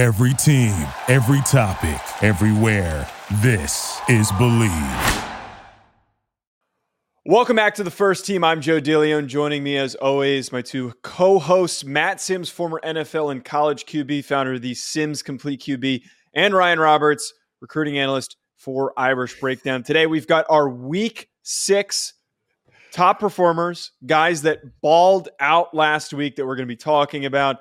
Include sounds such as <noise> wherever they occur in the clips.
Every team, every topic, everywhere. This is Bleav. Welcome back to the first team. I'm Joe DeLeone. Joining me, as always, my two co hosts, Matt Simms, former NFL and college QB, founder of the Simms Complete QB, and Ryan Roberts, recruiting analyst for Irish Breakdown. Today, we've got our week six top performers, guys that balled out last week that we're going to be talking about.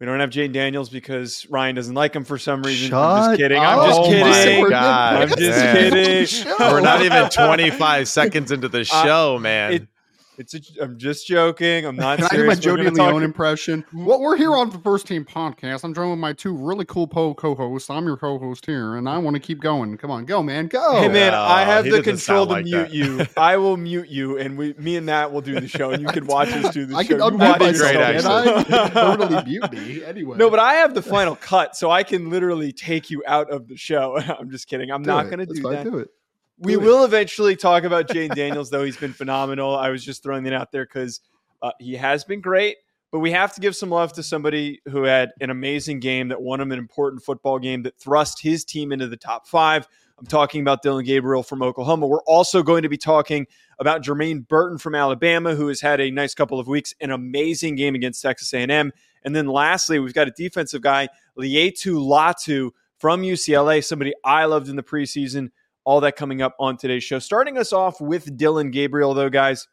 We don't have Jayden Daniels because Ryan doesn't like him for some reason. Shut I'm just kidding. I'm just Oh kidding. my God. I'm just Man. kidding. We're not even 25 seconds into the <laughs> show, man. It, it's a, I'm just joking. I'm not <laughs> Can I do my Joe We're gonna Leone talk- impression? Hmm? Well, we're here on the First Team Podcast. I'm joined with my two really cool po co-hosts. I'm your co-host here, and I want to keep going. Come on, go, man, go. Hey man, I Oh, have the control sound to like mute that. you. <laughs> I will mute you, and we, me and Matt will do the show, and you <laughs> can watch us do the I show. can You unmute watch myself, Great, and I can totally mute me anyway. No, but I have the final cut, so I can literally take you out of the show. I'm just kidding. I'm Do not going to That's do fine. that. Do it. We will eventually talk about Jayden Daniels, though he's been phenomenal. I was just throwing that out there because uh, he has been great. But we have to give some love to somebody who had an amazing game that won him an important football game that thrust his team into the top five. I'm talking about Dillon Gabriel from Oklahoma. We're also going to be talking about Jermaine Burton from Alabama, who has had a nice couple of weeks, an amazing game against Texas A&M. And then lastly, we've got a defensive guy, Laiatu Latu from UCLA, somebody I loved in the preseason. All that coming up on today's show. Starting us off with Dillon Gabriel, though, guys.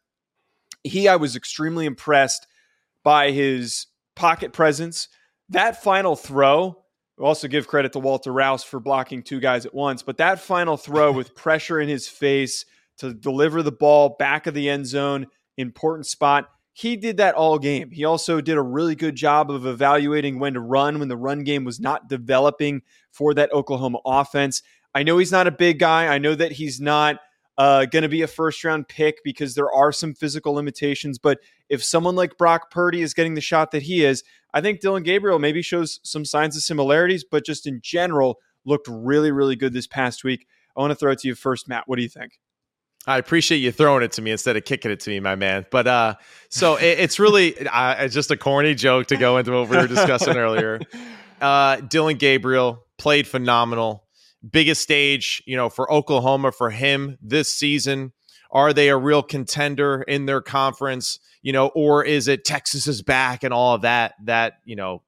He, I was extremely impressed by his pocket presence. That final throw, we also give credit to Walter Rouse for blocking two guys at once, but that final throw with <laughs> pressure in his face to deliver the ball back of the end zone, important spot. He did that all game. He also did a really good job of evaluating when to run when the run game was not developing for that Oklahoma offense. I know he's not a big guy. I know that he's not uh, going to be a first round pick because there are some physical limitations. But if someone like Brock Purdy is getting the shot that he is, I think Dillon Gabriel maybe shows some signs of similarities, but just in general looked really, really good this past week. I want to throw it to you first, Matt. What do you think? I appreciate you throwing it to me instead of kicking it to me, my man. But uh, so <laughs> it, it's really uh, it's just a corny joke to go into what we were discussing earlier. <laughs> Uh, Dillon Gabriel played phenomenal. Biggest stage, you know, for Oklahoma for him this season. Are they a real contender in their conference? You know, or is it Texas is back and all of that that you know,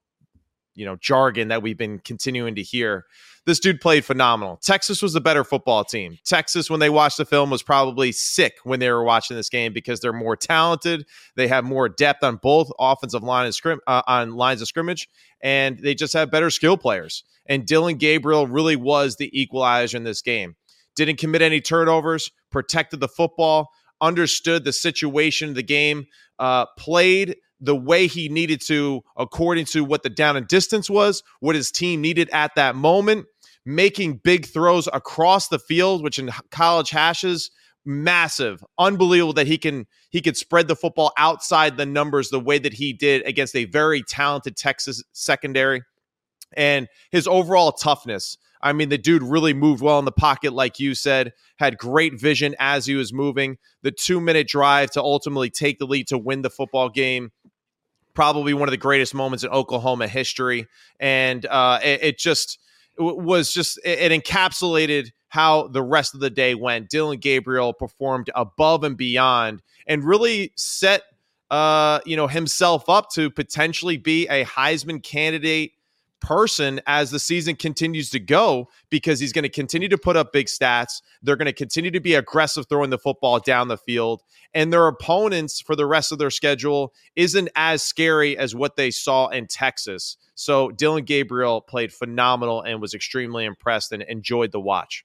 you know, jargon that we've been continuing to hear this dude played phenomenal. Texas was the better football team. Texas, when they watched the film, was probably sick when they were watching this game because they're more talented. They have more depth on both offensive line and scrim uh, on lines of scrimmage, and they just have better skill players. And Dillon Gabriel really was the equalizer in this game. Didn't commit any turnovers, protected the football, understood the situation of the game, uh, played the way he needed to according to what the down and distance was, what his team needed at that moment making big throws across the field, which in college hashes massive, unbelievable that he can he could spread the football outside the numbers the way that he did against a very talented Texas secondary, and his overall toughness. I mean, the dude really moved well in the pocket, like you said, had great vision as he was moving. The two minute drive to ultimately take the lead to win the football game probably one of the greatest moments in Oklahoma history, and uh, it, it just it was just it, it encapsulated how the rest of the day went. Dillon Gabriel performed above and beyond, and really set uh, you know himself up to potentially be a Heisman candidate person as the season continues to go because he's going to continue to put up big stats. They're going to continue to be aggressive throwing the football down the field. And their opponents for the rest of their schedule isn't as scary as what they saw in Texas. So Dillon Gabriel played phenomenal and was extremely impressed and enjoyed the watch.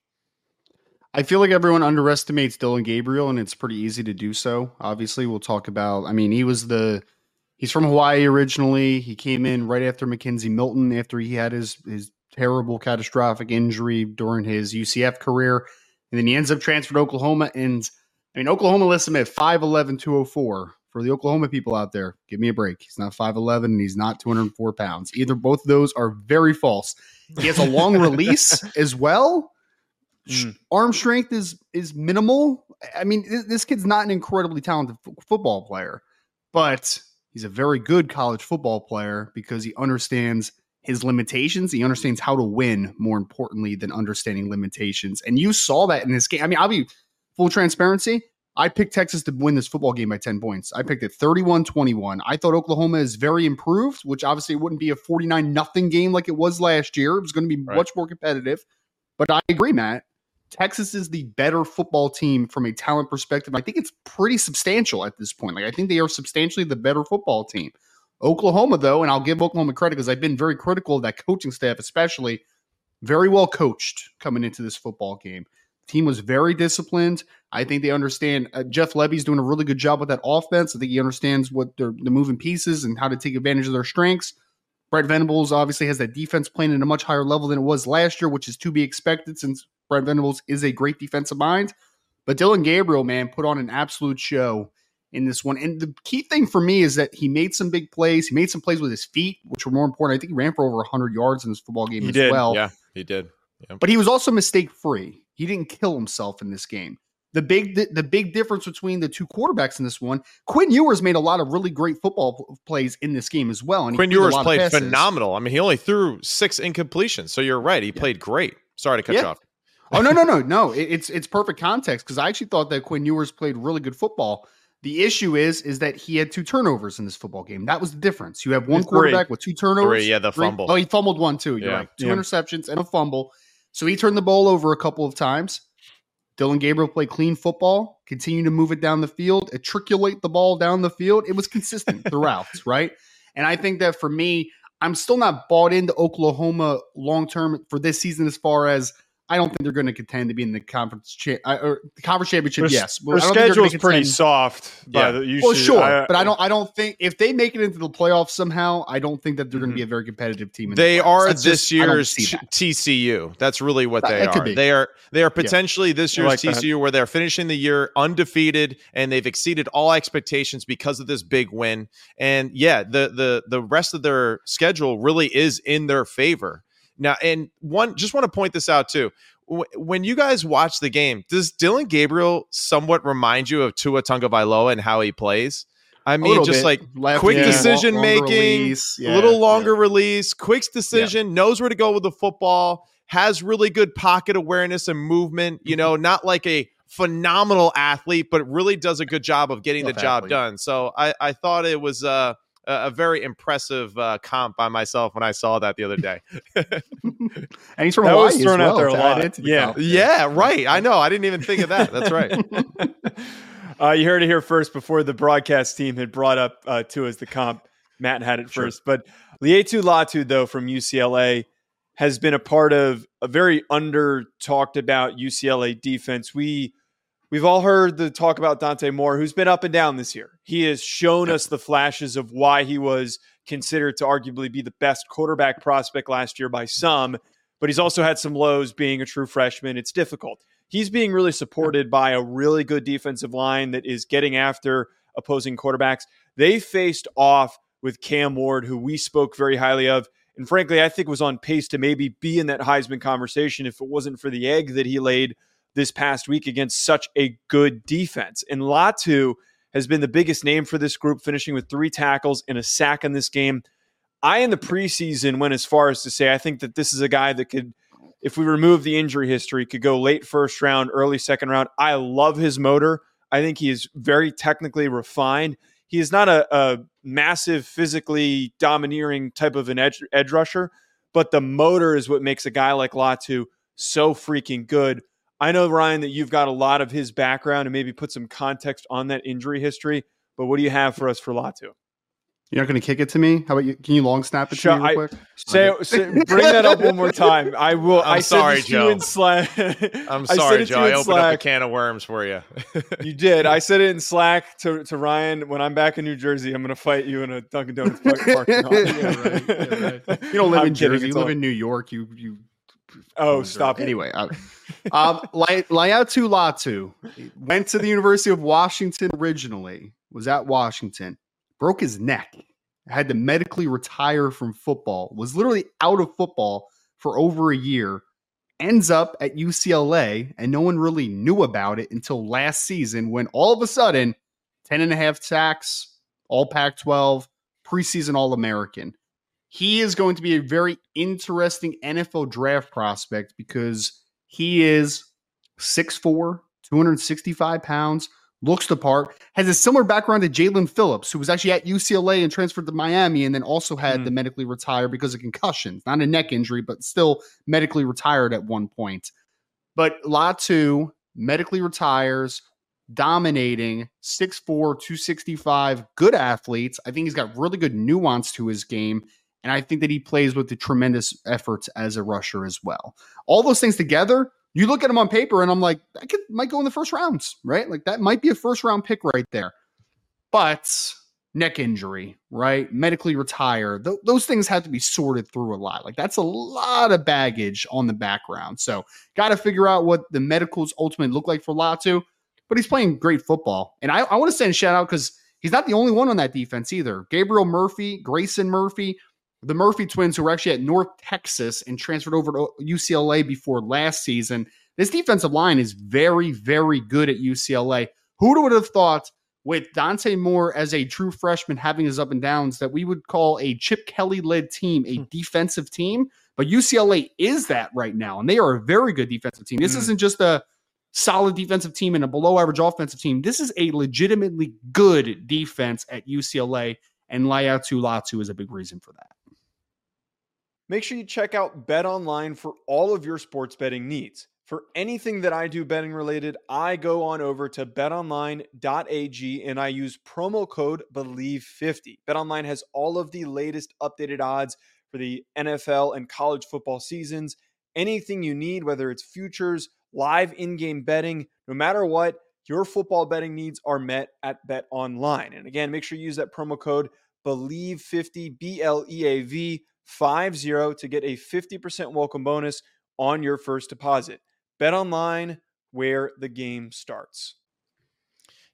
I feel like everyone underestimates Dillon Gabriel, and it's pretty easy to do so. Obviously, we'll talk about. I mean, he was the he's from Hawaii originally. He came in right after McKenzie Milton after he had his his terrible catastrophic injury during his UCF career, and then he ends up transferred to Oklahoma. And I mean, Oklahoma lists him at 5'11", 204. For the Oklahoma people out there, give me a break. He's not 5'11 and he's not 204 pounds. Either both of those are very false. He has a long <laughs> release as well. Mm. Arm strength is is minimal. I mean, this kid's not an incredibly talented f- football player, but he's a very good college football player because he understands his limitations. He understands how to win more importantly than understanding limitations. And you saw that in this game. I mean, I'll be full transparency. I picked Texas to win this football game by 10 points. I picked it 31 21. I thought Oklahoma is very improved, which obviously wouldn't be a 49 nothing game like it was last year. It was going to be right. much more competitive. But I agree, Matt. Texas is the better football team from a talent perspective. I think it's pretty substantial at this point. Like, I think they are substantially the better football team. Oklahoma, though, and I'll give Oklahoma credit because I've been very critical of that coaching staff, especially very well coached coming into this football game. team was very disciplined. I think they understand. Uh, Jeff Lebby's doing a really good job with that offense. I think he understands what they're the moving pieces and how to take advantage of their strengths. Brent Venables obviously has that defense playing at a much higher level than it was last year, which is to be expected since Brent Venables is a great defensive mind. But Dillon Gabriel, man, put on an absolute show in this one. And the key thing for me is that he made some big plays. He made some plays with his feet, which were more important. I think he ran for over 100 yards in this football game he as did. well. Yeah, he did. Yeah. But he was also mistake free. He didn't kill himself in this game. The big the, the, big difference between the two quarterbacks in this one, Quinn Ewers made a lot of really great football plays in this game as well. And Quinn Ewers played phenomenal. I mean, he only threw six incompletions, so you're right. He yeah. played great. Sorry to cut yeah. you off. Oh no no no no! It, it's it's perfect context because I actually thought that Quinn Ewers played really good football. The issue is, is that he had two turnovers in this football game. That was the difference. You have one quarterback with two turnovers. Three, yeah, the fumble. Oh, he fumbled one too. You're yeah. right. Two yeah. interceptions and a fumble. So he turned the ball over a couple of times. Dillon Gabriel played clean football, continued to move it down the field, matriculate the ball down the field. It was consistent throughout, <laughs> right? And I think that for me, I'm still not bought into Oklahoma long term for this season as far as – I don't think they're going to contend to be in the conference cha- uh, or the conference championship. Their, yes, their schedule is pretty soft. Yeah. The, well, sure, I, but I don't. I don't think if they make it into the playoffs somehow, I don't think that they're going to be mm-hmm. a very competitive team. they the are this just, year's that. TCU. That's really what they that, are. They are. They are potentially yeah. this year's like TCU, that. where they're finishing the year undefeated and they've exceeded all expectations because of this big win. And yeah, the the the rest of their schedule really is in their favor. Now, and one, just want to point this out too. When you guys watch the game, does Dillon Gabriel somewhat remind you of Tua Tagovailoa and how he plays? I mean, just bit. like Left, quick yeah. decision making, yeah, a little longer yeah. release, quick decision, knows where to go with the football, has really good pocket awareness and movement. You know, not like a phenomenal athlete, but really does a good job of getting the job athlete. done. So I, I thought it was uh, a, very impressive uh, comp by myself when I saw that the other day. <laughs> and he's from that Hawaii was thrown well, out there a lot. Yeah, yeah, right. I know. I didn't even think of that. That's right. <laughs> uh, you heard it here first before the broadcast team had brought up uh, Tua as the comp. Matt had it sure. first, but Laiatu Latu though from UCLA has been a part of a very under talked about UCLA defense. We We've all heard the talk about Dante Moore, who's been up and down this year. He has shown us the flashes of why he was considered to arguably be the best quarterback prospect last year by some, but he's also had some lows being a true freshman. It's difficult. He's being really supported by a really good defensive line that is getting after opposing quarterbacks. They faced off with Cam Ward, who we spoke very highly of. And frankly, I think was on pace to maybe be in that Heisman conversation if it wasn't for the egg that he laid this past week against such a good defense. And Latu has been the biggest name for this group, finishing with three tackles and a sack in this game. I, in the preseason, went as far as to say I think that this is a guy that could, if we remove the injury history, could go late first round, early second round. I love his motor. I think he is very technically refined. He is not a, a massive, physically domineering type of an edge, edge rusher, but the motor is what makes a guy like Latu so freaking good. I know, Ryan, that you've got a lot of his background and maybe put some context on that injury history, but what do you have for us for Latu? You're not going to kick it to me? How about you? Can you long snap it to me real quick? say, say, bring that up one more time. <laughs> I will. I'm I sorry, Joe. in Slack. I'm <laughs> sorry, Joe. I opened Slack. up a can of worms for you. <laughs> you did. I said it in Slack to, to Ryan. When I'm back in New Jersey, I'm going to fight you in a Dunkin' Donuts parking lot. yeah, right. Yeah, right. You don't live I'm in Jersey. You live in New York. You you. Oh, stop! Anyway, I, um, Laiatu Latu went to the University of Washington originally, was at Washington, broke his neck, had to medically retire from football, was literally out of football for over a year, ends up at UCLA, and no one really knew about it until last season when all of a sudden, 10 and a half sacks, all Pac 12, preseason All American. He is going to be a very interesting NFL draft prospect because he is 6'4, 265 pounds, looks the part, has a similar background to Jaelan Phillips, who was actually at UCLA and transferred to Miami and then also had mm. to medically retire because of concussions. Not a neck injury, but still medically retired at one point. But Latu medically retires, dominating 6'4, 265, good athletes. I think he's got really good nuance to his game. And I think that he plays with the tremendous efforts as a rusher as well. All those things together, you look at him on paper and I'm like, I could might go in the first rounds, right? Like that might be a first round pick right there. But neck injury, right? Medically retire. Th- those things have to be sorted through a lot. Like that's a lot of baggage on the background. So got to figure out what the medicals ultimately look like for Latu. But he's playing great football, and I, I want to send a shout out because he's not the only one on that defense either. Gabriel Murphy, Grayson Murphy, the Murphy twins who were actually at North Texas and transferred over to UCLA before last season. This defensive line is very, very good at UCLA. Who would have thought with Dante Moore as a true freshman having his up and downs that we would call a Chip Kelly led team a hmm. defensive team? But UCLA is that right now, and they are a very good defensive team. This mm. isn't just a solid defensive team and a below average offensive team. This is a legitimately good defense at UCLA, and Laiatu Latu is a big reason for that. Make sure you check out Bet Online for all of your sports betting needs. For anything that I do betting related, I go on over to betonline.ag and I use promo code BLEAV50. BetOnline has all of the latest updated odds for the NFL and college football seasons. Anything you need, whether it's futures, live in game betting, no matter what, your football betting needs are met at Bet Online. And again, make sure you use that promo code BLEAV50, B L E A V 50 to get a 50% welcome bonus on your first deposit. Bet online where the game starts.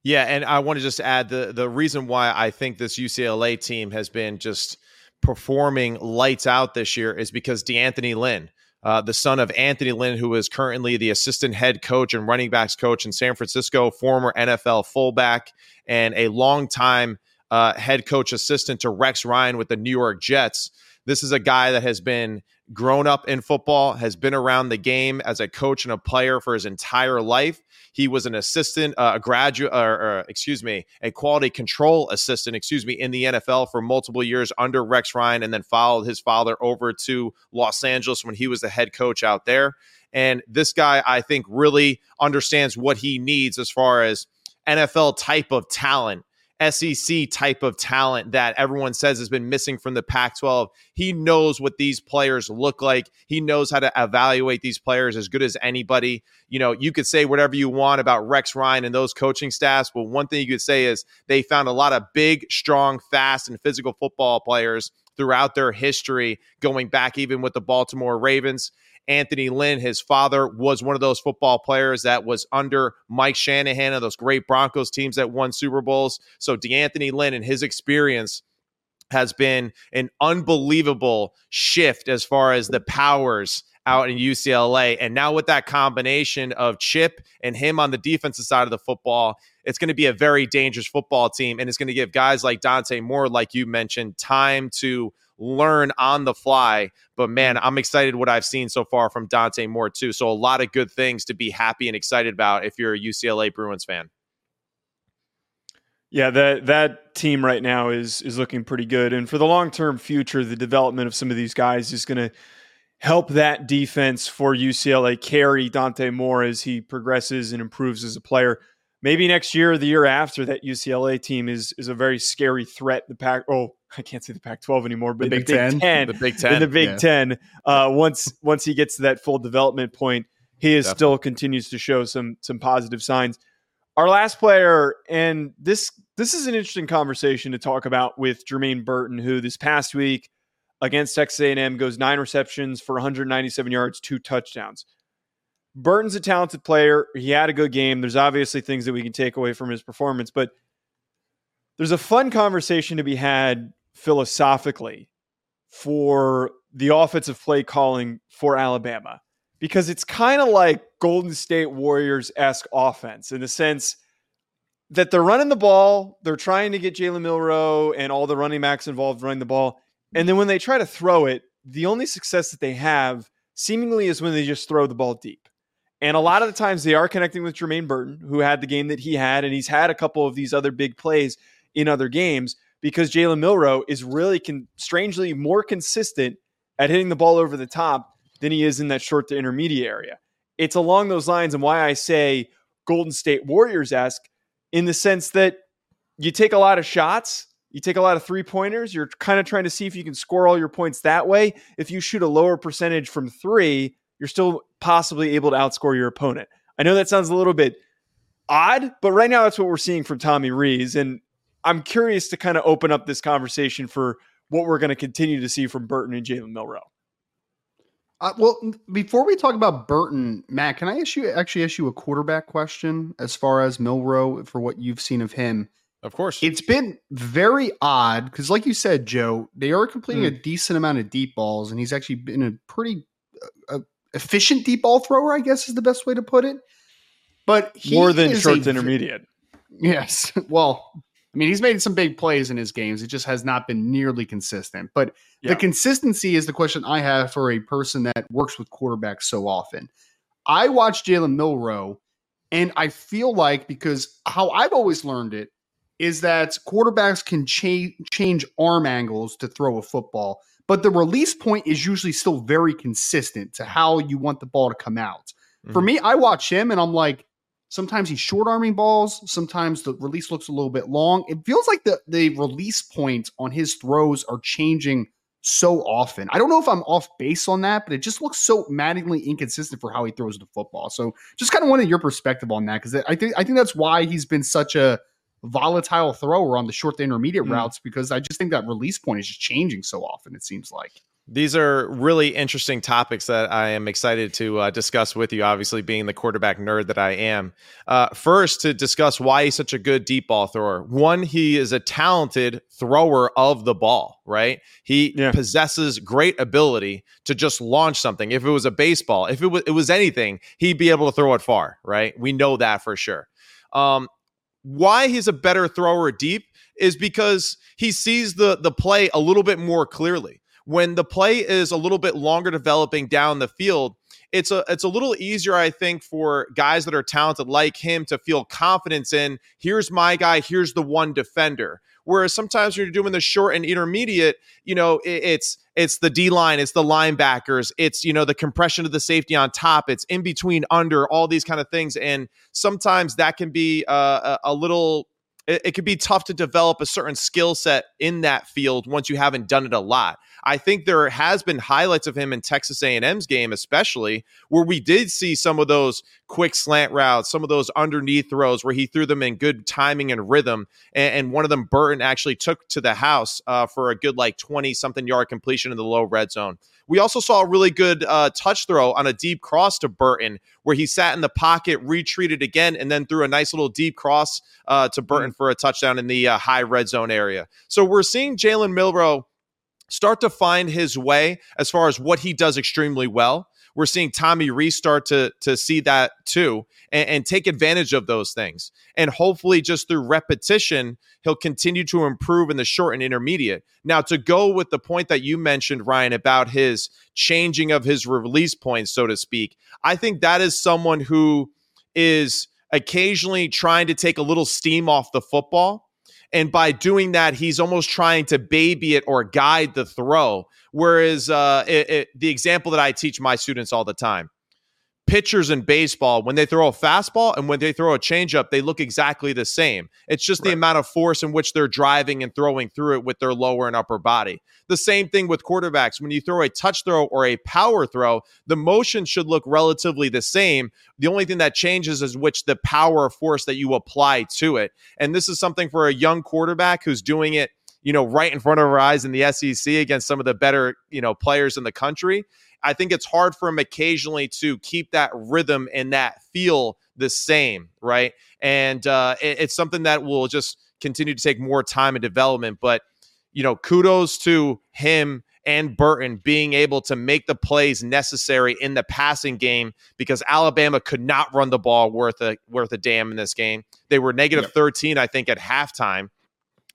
Yeah, and I want to just add the the reason why I think this UCLA team has been just performing lights out this year is because D'Anton Lynn, uh, the son of Anthony Lynn, who is currently the assistant head coach and running backs coach in San Francisco, former NFL fullback, and a longtime uh, head coach assistant to Rex Ryan with the New York Jets. This is a guy that has been grown up in football, has been around the game as a coach and a player for his entire life. He was an assistant, uh, a graduate, or, or, excuse me, a quality control assistant, excuse me, in the NFL for multiple years under Rex Ryan, and then followed his father over to Los Angeles when he was the head coach out there. And this guy, I think, really understands what he needs as far as NFL type of talent SEC type of talent that everyone says has been missing from the Pac 12. He knows what these players look like. He knows how to evaluate these players as good as anybody. You know, you could say whatever you want about Rex Ryan and those coaching staffs, but one thing you could say is they found a lot of big, strong, fast, and physical football players throughout their history, going back even with the Baltimore Ravens. Anthony Lynn, his father, was one of those football players that was under Mike Shanahan of those great Broncos teams that won Super Bowls. So D'Anton Lynn and his experience has been an unbelievable shift as far as the powers out in UCLA. And now with that combination of Chip and him on the defensive side of the football, it's going to be a very dangerous football team. And it's going to give guys like Dante Moore, like you mentioned, time to learn on the fly. But man, mm-hmm. I'm excited what I've seen so far from Dante Moore too. So a lot of good things to be happy and excited about if you're a UCLA Bruins fan. Yeah, that that team right now is is looking pretty good, and for the long term future, the development of some of these guys is going to help that defense for UCLA carry Dante Moore as he progresses and improves as a player. Maybe next year or the year after, that UCLA team is is a very scary threat. The pack. Oh, I can't say the Pac-12 anymore, but the Big, Big Ten, Ten, the Big Ten, in the Big yeah. Ten. Uh, once once he gets to that full development point, he is still continues to show some some positive signs. Our last player, and this this is an interesting conversation to talk about with Jermaine Burton, who this past week against Texas A&M goes nine receptions for 197 yards, two touchdowns. Burton's a talented player. He had a good game. There's obviously things that we can take away from his performance, but there's a fun conversation to be had philosophically for the offensive play calling for Alabama because it's kind of like Golden State Warriors esque offense in the sense that they're running the ball, they're trying to get Jalen Milroe and all the running backs involved running the ball. And then when they try to throw it, the only success that they have seemingly is when they just throw the ball deep. And a lot of the times they are connecting with Jermaine Burton, who had the game that he had, and he's had a couple of these other big plays in other games because Jalen Milroe is really con- strangely more consistent at hitting the ball over the top than he is in that short to intermediate area. It's along those lines, and why I say Golden State Warriors esque in the sense that you take a lot of shots, you take a lot of three pointers, you're kind of trying to see if you can score all your points that way. If you shoot a lower percentage from three, you're still possibly able to outscore your opponent. I know that sounds a little bit odd, but right now that's what we're seeing from Tommy Rees. And I'm curious to kind of open up this conversation for what we're going to continue to see from Burton and Jalen Milroe. Uh, well, before we talk about Burton, Matt, can I ask you actually ask you a quarterback question as far as Milroe for what you've seen of him? Of course. It's been very odd because, like you said, Joe, they are completing mm. a decent amount of deep balls, and he's actually been a pretty uh, efficient deep ball thrower, I guess is the best way to put it. But more than short to intermediate. Yes. <laughs> Well, I mean, he's made some big plays in his games. It just has not been nearly consistent. But yeah. the consistency is the question I have for a person that works with quarterbacks so often. I watch Jalen Milroe, and I feel like because how I've always learned it is that quarterbacks can cha- change arm angles to throw a football, but the release point is usually still very consistent to how you want the ball to come out. Mm-hmm. For me, I watch him and I'm like, Sometimes he's short arming balls. Sometimes the release looks a little bit long. It feels like the, the release points on his throws are changing so often. I don't know if I'm off base on that, but it just looks so maddeningly inconsistent for how he throws the football. So just kind of wanted your perspective on that because I think I think that's why he's been such a volatile thrower on the short to intermediate mm. routes because I just think that release point is just changing so often. It seems like. These are really interesting topics that I am excited to uh, discuss with you, obviously, being the quarterback nerd that I am. Uh, first, to discuss why he's such a good deep ball thrower. One, he is a talented thrower of the ball, right? He yeah. possesses great ability to just launch something. If it was a baseball, if it was, it was anything, he'd be able to throw it far, right? We know that for sure. Um, why he's a better thrower deep is because he sees the the play a little bit more clearly when the play is a little bit longer developing down the field, it's a it's a little easier, I think, for guys that are talented like him to feel confidence in. Here's my guy. Here's the one defender. Whereas sometimes when you're doing the short and intermediate, you know, it, it's it's the D line, it's the linebackers, it's you know the compression of the safety on top, it's in between, under, all these kind of things, and sometimes that can be uh, a, a little it, it could be tough to develop a certain skill set in that field once you haven't done it a lot. I think there has been highlights of him in Texas A&M's game, especially where we did see some of those quick slant routes, some of those underneath throws where he threw them in good timing and rhythm. And, and one of them, Burton actually took to the house uh, for a good like 20 something yard completion in the low red zone. We also saw a really good uh, touch throw on a deep cross to Burton, where he sat in the pocket, retreated again, and then threw a nice little deep cross uh, to Burton mm. for a touchdown in the uh, high red zone area. So we're seeing Jalen Milroe start to find his way as far as what he does extremely well. We're seeing Tommy Rees start to to see that too and, and, take advantage of those things. And hopefully, just through repetition, he'll continue to improve in the short and intermediate. Now, to go with the point that you mentioned, Ryan, about his changing of his release points, so to speak, I think that is someone who is occasionally trying to take a little steam off the football and by doing that, he's almost trying to baby it or guide the throw. Whereas uh, it, it, the example that I teach my students all the time pitchers in baseball, when they throw a fastball and when they throw a changeup, they look exactly the same. It's just right. the amount of force in which they're driving and throwing through it with their lower and upper body. The same thing with quarterbacks. When you throw a touch throw or a power throw, the motion should look relatively the same. The only thing that changes is which the power force that you apply to it. And this is something for a young quarterback who's doing it you know, right in front of our eyes in the SEC against some of the better, you know, players in the country. I think it's hard for him occasionally to keep that rhythm and that feel the same, right? And uh, it, it's something that will just continue to take more time and development. But you know, kudos to him and Burton being able to make the plays necessary in the passing game because Alabama could not run the ball worth a worth a damn in this game. They were negative yep. 13, I think, at halftime.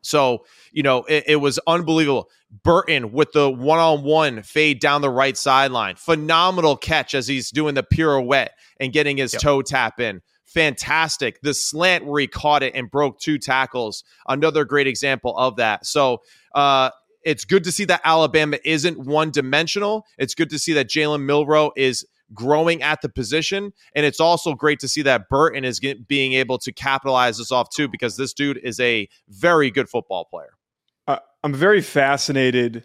So, you know, it, it, was unbelievable. Burton with the one on one fade down the right sideline. Phenomenal catch as he's doing the pirouette and getting his yep. toe tap in. Fantastic. The slant where he caught it and broke two tackles. Another great example of that. So, uh, it's good to see that Alabama isn't one dimensional. It's good to see that Jalen Milroe is growing at the position. And it's also great to see that Burton is get, being able to capitalize this off too, because this dude is a very good football player. Uh, I'm very fascinated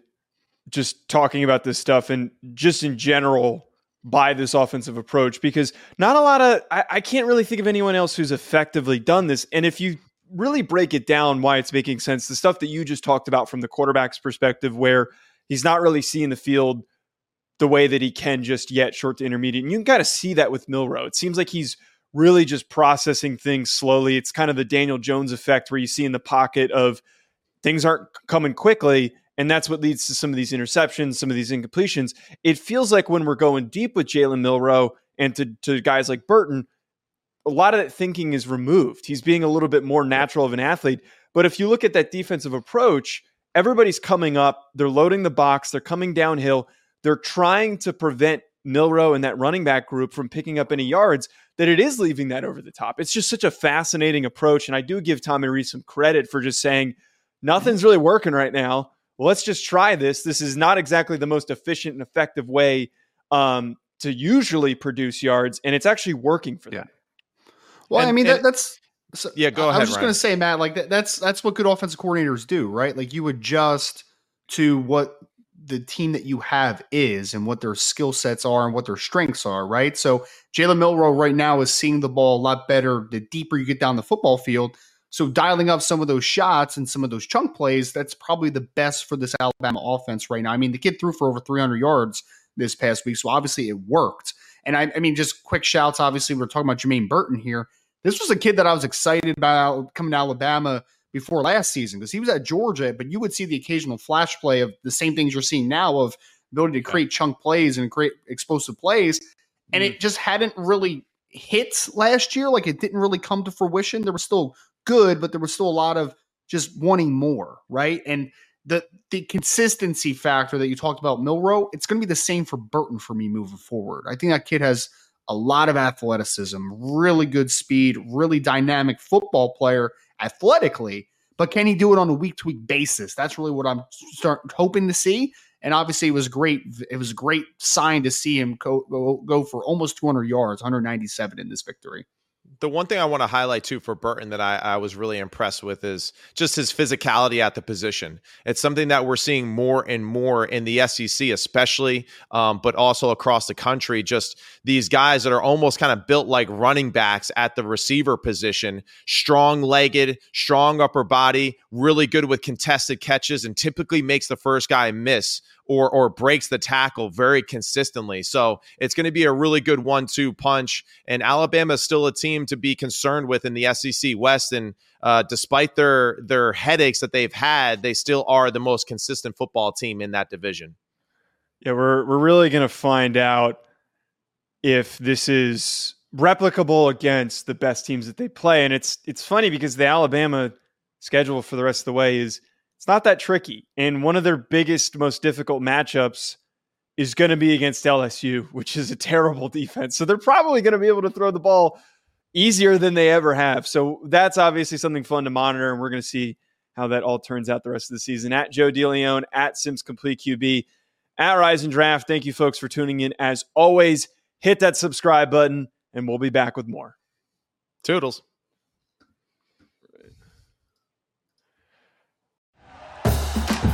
just talking about this stuff and just in general by this offensive approach because not a lot of, I, I can't really think of anyone else who's effectively done this. And if you really break it down why it's making sense, the stuff that you just talked about from the quarterback's perspective, where he's not really seeing the field the way that he can just yet, short to intermediate. And you can kind of see that with Milroe. It seems like he's really just processing things slowly. It's kind of the Daniel Jones effect where you see in the pocket of things aren't coming quickly. And that's what leads to some of these interceptions, some of these incompletions. It feels like when we're going deep with Jalen Milroe and to, to guys like Burton, a lot of that thinking is removed. He's being a little bit more natural of an athlete. But if you look at that defensive approach, everybody's coming up, they're loading the box, they're coming downhill they're trying to prevent Milroe and that running back group from picking up any yards, that it is leaving that over the top. It's just such a fascinating approach. And I do give Tommy Rees some credit for just saying, nothing's really working right now. Well, let's just try this. This is not exactly the most efficient and effective way um, to usually produce yards, and it's actually working for them. Yeah. Well, and, I mean, that, that's. So, yeah, go ahead. I was just going to say, Matt, like that, that's that's what good offensive coordinators do, right? Like you adjust to what the team that you have is and what their skill sets are and what their strengths are, right? So Jalen Milroe right now is seeing the ball a lot better the deeper you get down the football field. So dialing up some of those shots and some of those chunk plays, that's probably the best for this Alabama offense right now. I mean, the kid threw for over 300 yards this past week, so obviously it worked. And I, I mean, just quick shouts. Obviously, we're talking about Jermaine Burton here. This was a kid that I was excited about coming to Alabama before last season because he was at Georgia, but you would see the occasional flash play of the same things you're seeing now of ability to create chunk plays and create explosive plays. And mm-hmm. it just hadn't really hit last year. Like it didn't really come to fruition. There was still good, but there was still a lot of just wanting more, right? And the the consistency factor that you talked about, Milroe, it's going to be the same for Burton for me moving forward. I think that kid has a lot of athleticism, really good speed, really dynamic football player athletically, but can he do it on a week to week basis? That's really what I'm start hoping to see. And obviously, it was great. It was a great sign to see him go, go, go for almost 200 yards, 197 in this victory the one thing I want to highlight too for Burton that I, I, was really impressed with is just his physicality at the position. It's something that we're seeing more and more in the SEC, especially, um, but also across the country. Just these guys that are almost kind of built like running backs at the receiver position, strong legged, strong upper body, really good with contested catches, and typically makes the first guy miss or or breaks the tackle very consistently. So it's going to be a really good one-two punch. And Alabama is still a team to be concerned with in the SEC West. And uh, despite their their headaches that they've had, they still are the most consistent football team in that division. Yeah, we're we're really going to find out if this is replicable against the best teams that they play. And it's it's funny because the Alabama schedule for the rest of the way is it's not that tricky. And one of their biggest, most difficult matchups is going to be against LSU, which is a terrible <laughs> defense. So they're probably going to be able to throw the ball easier than they ever have. So that's obviously something fun to monitor, and we're going to see how that all turns out the rest of the season. At Joe DeLeone, at Simms Complete QB, at Rise and Draft. Thank you, folks, for tuning in. As always, hit that subscribe button, and we'll be back with more. Toodles.